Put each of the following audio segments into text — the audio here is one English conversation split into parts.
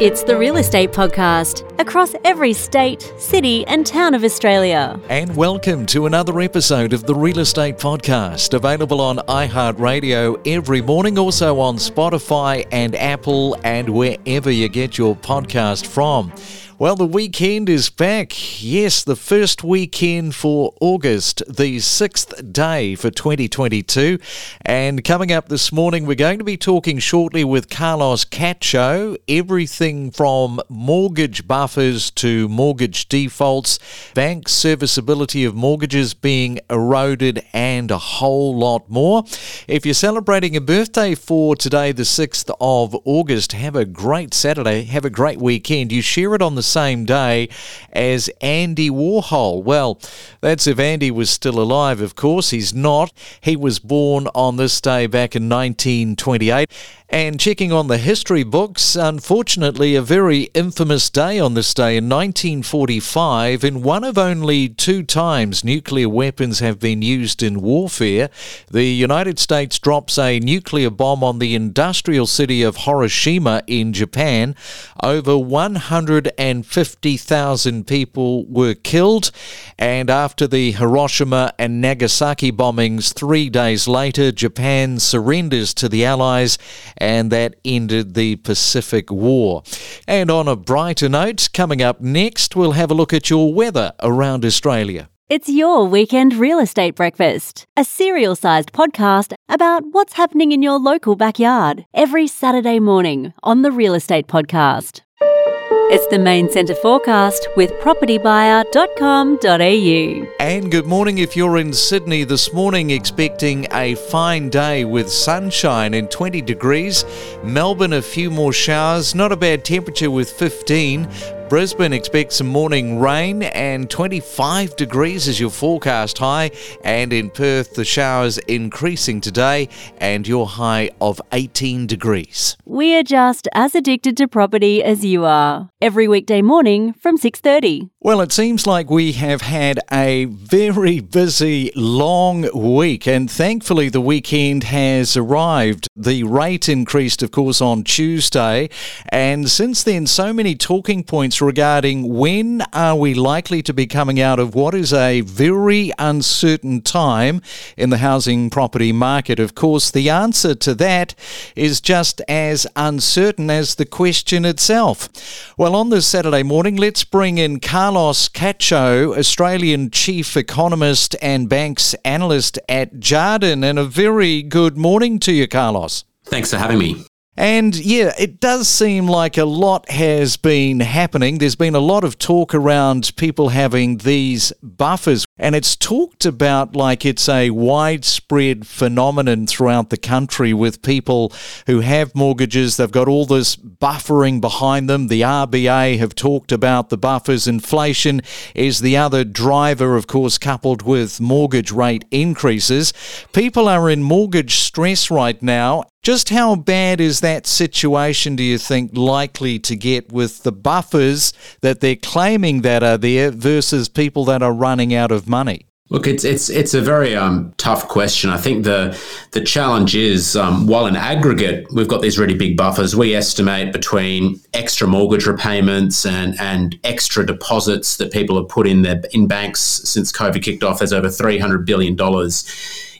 It's the Real Estate Podcast across every state, city, and town of Australia. And welcome to another episode of the Real Estate Podcast, available on iHeartRadio every morning, also on Spotify and Apple, and wherever you get your podcast from. Well, the weekend is back. Yes, the first weekend for August, the sixth day for 2022. And coming up this morning, we're going to be talking shortly with Carlos Cacho, everything from mortgage buffers to mortgage defaults, bank serviceability of mortgages being eroded, and a whole lot more. If you're celebrating a birthday for today, the 6th of August, have a great Saturday, have a great weekend. You share it on the same day as Andy Warhol. Well, that's if Andy was still alive, of course. He's not. He was born on this day back in 1928. And checking on the history books, unfortunately, a very infamous day on this day in 1945. In one of only two times nuclear weapons have been used in warfare, the United States drops a nuclear bomb on the industrial city of Hiroshima in Japan. Over 150,000 people were killed. And after the Hiroshima and Nagasaki bombings, three days later, Japan surrenders to the Allies and that ended the Pacific War. And on a brighter note, coming up next, we'll have a look at your weather around Australia. It's your weekend real estate breakfast, a serial sized podcast about what's happening in your local backyard every Saturday morning on the Real Estate Podcast. It's the main centre forecast with propertybuyer.com.au. And good morning if you're in Sydney this morning, expecting a fine day with sunshine and 20 degrees. Melbourne, a few more showers, not a bad temperature with 15. Brisbane expects some morning rain and 25 degrees is your forecast high. And in Perth, the showers increasing today and your high of 18 degrees. We're just as addicted to property as you are. Every weekday morning from 6:30. Well, it seems like we have had a very busy, long week, and thankfully the weekend has arrived. The rate increased, of course, on Tuesday, and since then, so many talking points regarding when are we likely to be coming out of what is a very uncertain time in the housing property market. Of course, the answer to that is just as uncertain as the question itself. Well, on this Saturday morning, let's bring in Carlos. Cacho, Australian Chief Economist and Banks Analyst at Jarden. And a very good morning to you, Carlos. Thanks for having me. And yeah, it does seem like a lot has been happening. There's been a lot of talk around people having these buffers, and it's talked about like it's a widespread phenomenon throughout the country with people who have mortgages. They've got all this buffering behind them. The RBA have talked about the buffers. Inflation is the other driver, of course, coupled with mortgage rate increases. People are in mortgage stress right now, just how bad is that situation, do you think, likely to get with the buffers that they're claiming that are there versus people that are running out of money? Look, it's it's it's a very um, tough question. I think the the challenge is um, while in aggregate we've got these really big buffers, we estimate between extra mortgage repayments and and extra deposits that people have put in their in banks since COVID kicked off. There's over three hundred billion dollars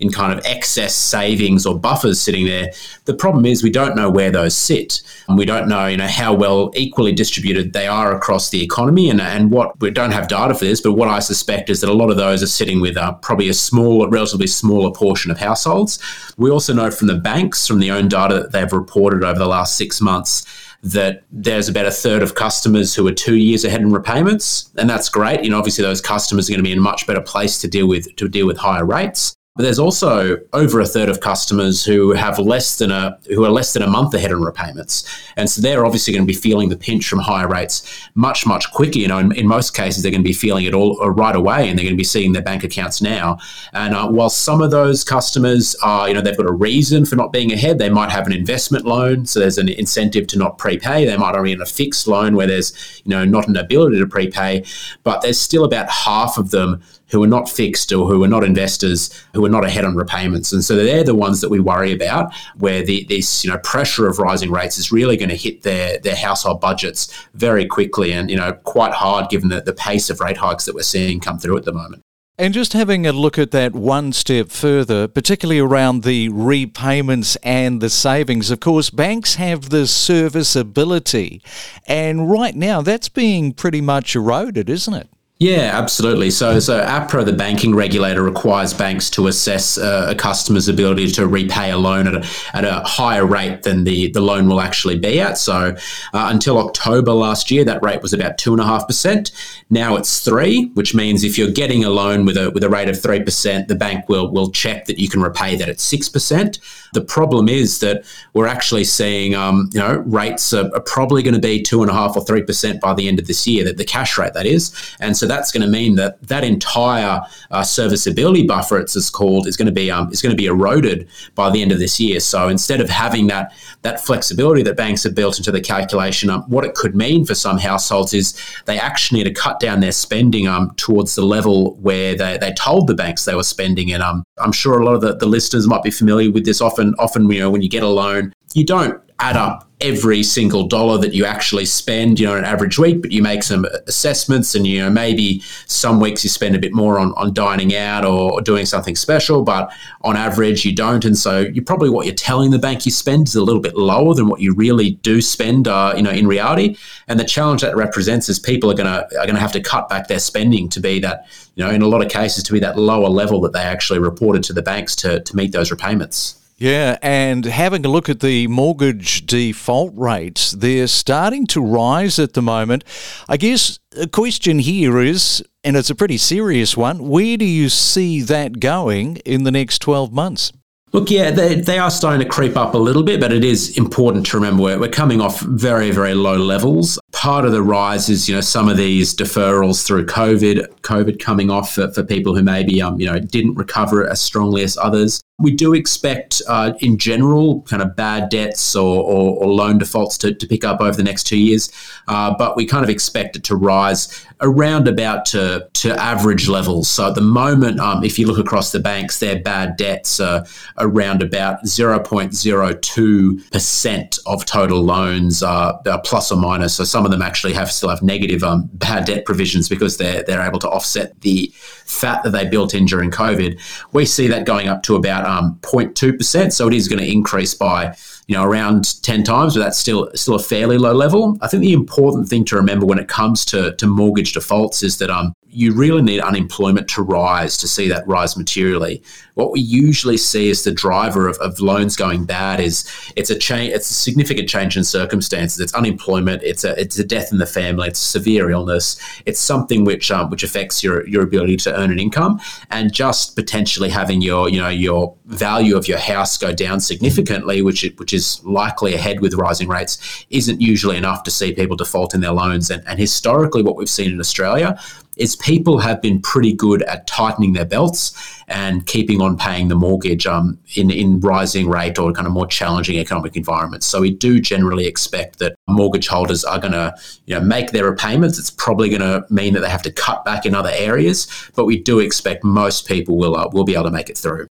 in kind of excess savings or buffers sitting there. The problem is we don't know where those sit. And we don't know, you know, how well equally distributed they are across the economy. And, and what we don't have data for this, but what I suspect is that a lot of those are sitting with uh, probably a small, relatively smaller portion of households. We also know from the banks, from the own data that they've reported over the last six months, that there's about a third of customers who are two years ahead in repayments, and that's great. You know, obviously those customers are going to be in a much better place to deal with to deal with higher rates. But there's also over a third of customers who have less than a who are less than a month ahead in repayments, and so they're obviously going to be feeling the pinch from higher rates much much quicker. You know, in, in most cases they're going to be feeling it all uh, away, and they're going to be seeing their bank accounts now. And uh, while some of those customers are, you know, they've got a reason for not being ahead, they might have an investment loan, so there's an incentive to not prepay. They might be in a fixed loan where there's you know not an ability to prepay, but there's still about half of them who are not fixed or who are not investors, who are not ahead on repayments. And so they're the ones that we worry about, where the, this you know pressure of rising rates is really going to hit their their household budgets very quickly and you know quite hard given the, the pace of rate hikes that we're seeing come through at the moment. And just having a look at that one step further, particularly around the repayments and the savings, of course, banks have the serviceability. And right now, that's being pretty much eroded, isn't it? Yeah, absolutely. So, so APRA, the banking regulator, requires banks to assess uh, a customer's ability to repay a loan at a, at a higher rate than the, the loan will actually be at. So, uh, until October last year, that rate was about two and a half percent. Now it's three, which means if you're getting a loan with a with a rate of three percent, the bank will will check that you can repay that at six percent. The problem is that we're actually seeing, um, you know, rates are, are probably going to be two and a half or three percent by the end of this year. That the cash rate that is, and so that's going to mean that that entire uh, serviceability buffer, it's called, is going to be um, is going to be eroded by the end of this year. So instead of having that that flexibility that banks have built into the calculation, um, what it could mean for some households is they actually need to cut down their spending um, towards the level where they, they told the banks they were spending. And um, I'm sure a lot of the, the listeners might be familiar with this. Often often, you know, when you get a loan, you don't add up every single dollar that you actually spend, you know, an average week, but you make some assessments and, you know, maybe some weeks you spend a bit more on, on dining out or, doing something special, but on average you don't. And so you probably what you're telling the bank you spend is a little bit lower than what you really do spend, uh, you know, in reality. And the challenge that represents is people are going to, are going to have to cut back their spending to be that, you know, in a lot of cases to be that lower level that they actually reported to the banks to, to meet those repayments. Yeah, and having a look at the mortgage default rates, they're starting to rise at the moment. I guess a question here is, and it's a pretty serious one, where do you see that going in the next 12 months? Look, yeah, they, they are starting to creep up a little bit, but it is important to remember we're, we're coming off very, very low levels. Part of the rise is, you know, some of these deferrals through COVID, COVID coming off for, for people who maybe, um, you know, didn't recover as strongly as others. We do expect, uh, in general, kind of bad debts or, or, or loan defaults to, to, pick up over the next two years, uh, but we kind of expect it to rise around about to, to average levels. So at the moment, um, if you look across the banks, their bad debts are around about 0.02% of total loans, uh, plus or minus. So some of them actually have still have negative um, bad debt provisions because they're, they're able to offset the fat that they built in during COVID. We see that going up to about um, 0.2%. So it is going to increase by you know, around 10 times, but that's still still a fairly low level. I think the important thing to remember when it comes to, to mortgage defaults is that um, you really need unemployment to rise to see that rise materially. What we usually see as the driver of, of loans going bad is it's a change, it's a significant change in circumstances. It's unemployment, it's a it's a death in the family, it's severe illness, it's something which um, which affects your your ability to earn an income, and just potentially having your you know your value of your house go down significantly, which which is likely ahead with rising rates, isn't usually enough to see people default in their loans. And, and historically, what we've seen in Australia is people have been pretty good at tightening their belts and keeping on paying the mortgage um, in, in rising rate or kind of more challenging economic environments. So we do generally expect that mortgage holders are going to you know, make their repayments. It's probably going to mean that they have to cut back in other areas, but we do expect most people will, uh, will be able to make it through.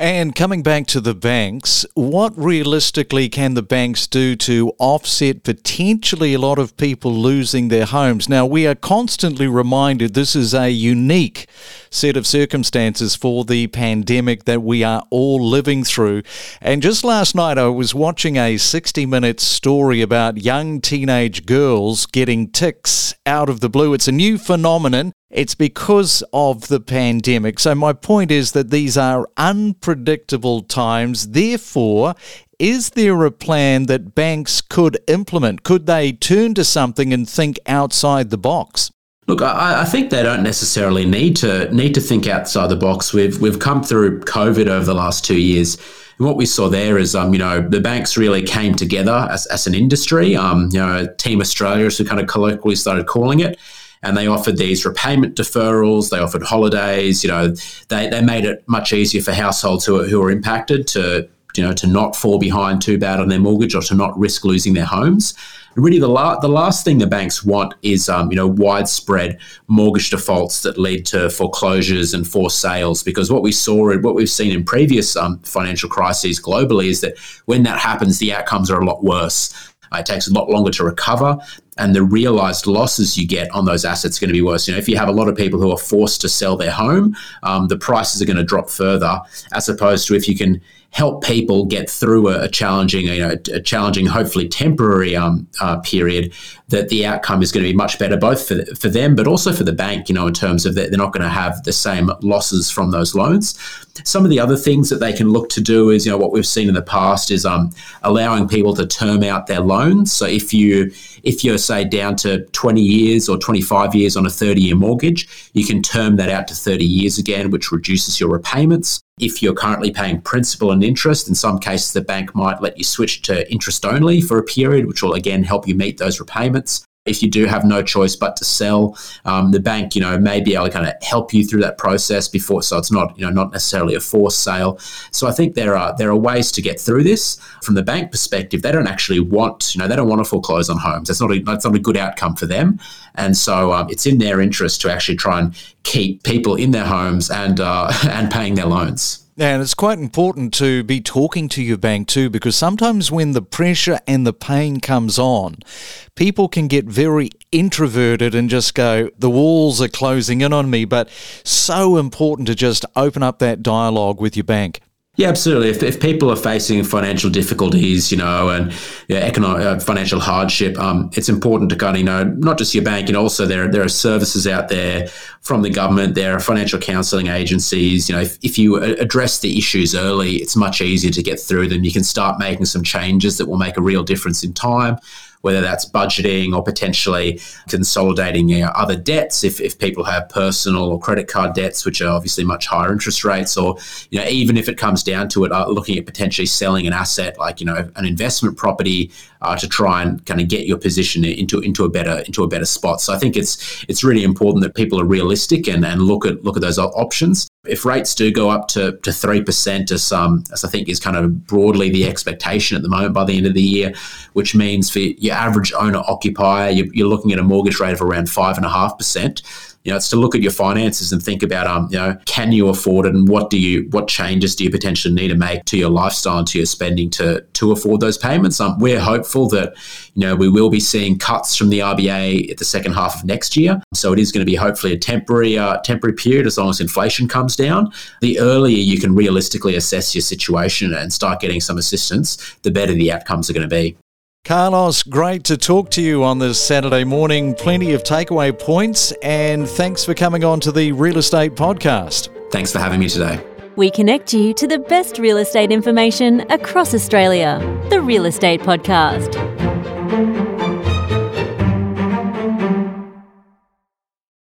And coming back to the banks, what realistically can the banks do to offset potentially a lot of people losing their homes? Now, we are constantly reminded this is a unique set of circumstances for the pandemic that we are all living through. And just last night, I was watching a 60 minute story about young teenage girls getting tics out of the blue. It's a new phenomenon. It's because of the pandemic. So, my point is that these are unpredictable times. Therefore, is there a plan that banks could implement? Could they turn to something and think outside the box? Look, I, I, think they don't necessarily need to need to think outside the box. We've we've come through COVID over the last two years. And what we saw there is, um, you know, the banks really came together as, as an industry. Um, you know, Team Australia, as we kind of colloquially started calling it, and they offered these repayment deferrals. They offered holidays. You know, they, they made it much easier for households who are, who are impacted to you know, to not fall behind too bad on their mortgage or to not risk losing their homes. Really, the, la- the last thing the banks want is, um, you know, widespread mortgage defaults that lead to foreclosures and forced sales. Because what we saw, and what we've seen in previous um, financial crises globally, is that when that happens, the outcomes are a lot worse. It takes a lot longer to recover, and the realized losses you get on those assets are going to be worse. You know, if you have a lot of people who are forced to sell their home, um, the prices are going to drop further, as opposed to if you can help people get through a, a challenging, you know, a challenging, hopefully temporary um, uh, period, that the outcome is going to be much better, both for, for them, but also for the bank, you know, in terms of that they're not going to have the same losses from those loans. Some of the other things that they can look to do is, you know, what we've seen in the past is um, allowing people to term out their loans. So if you if you're say down to 20 years or 25 years on a 30 year mortgage, you can term that out to 30 years again, which reduces your repayments. If you're currently paying principal and interest, in some cases the bank might let you switch to interest only for a period, which will again help you meet those repayments if you do have no choice but to sell, um, the bank, you know, may be able to kind of help you through that process before, so it's not, you know, not necessarily a forced sale. So I think there are there are ways to get through this from the bank perspective. They don't actually want, you know, they don't want to foreclose on homes. That's not a, that's not a good outcome for them, and so um, it's in their interest to actually try and keep people in their homes and uh, and paying their loans. And it's quite important to be talking to your bank too, because sometimes when the pressure and the pain comes on, people can get very introverted and just go, the walls are closing in on me. But so important to just open up that dialogue with your bank. Yeah, absolutely. If, if people are facing financial difficulties, you know, and you know, economic uh, financial hardship, um, it's important to kind of, you know, not just your bank, and also there there are services out there from the government. There are financial counselling agencies. You know, if, if you address the issues early, it's much easier to get through them. You can start making some changes that will make a real difference in time whether that's budgeting or potentially consolidating you know, other debts if, if people have personal or credit card debts, which are obviously much higher interest rates, or you know even if it comes down to it, uh, looking at potentially selling an asset like you know an investment property uh, to try and kind of get your position into into a better into a better spot. So I think it's it's really important that people are realistic and, and look at look at those options. If rates do go up to to three percent, as um as I think is kind of broadly the expectation at the moment by the end of the year, which means for your average owner occupier, you're, you're looking at a mortgage rate of around five and a half percent you know, it's to look at your finances and think about, um, you know, can you afford it, and what do you, what changes do you potentially need to make to your lifestyle and to your spending to to afford those payments? Um, we're hopeful that, you know, we will be seeing cuts from the RBA at the second half of next year. So it is going to be hopefully a temporary uh, temporary period as long as inflation comes down. The earlier you can realistically assess your situation and start getting some assistance, the better the outcomes are going to be. Carlos, great to talk to you on this Saturday morning. Plenty of takeaway points, and thanks for coming on to the Real Estate Podcast. Thanks for having me today. We connect you to the best real estate information across Australia. The Real Estate Podcast.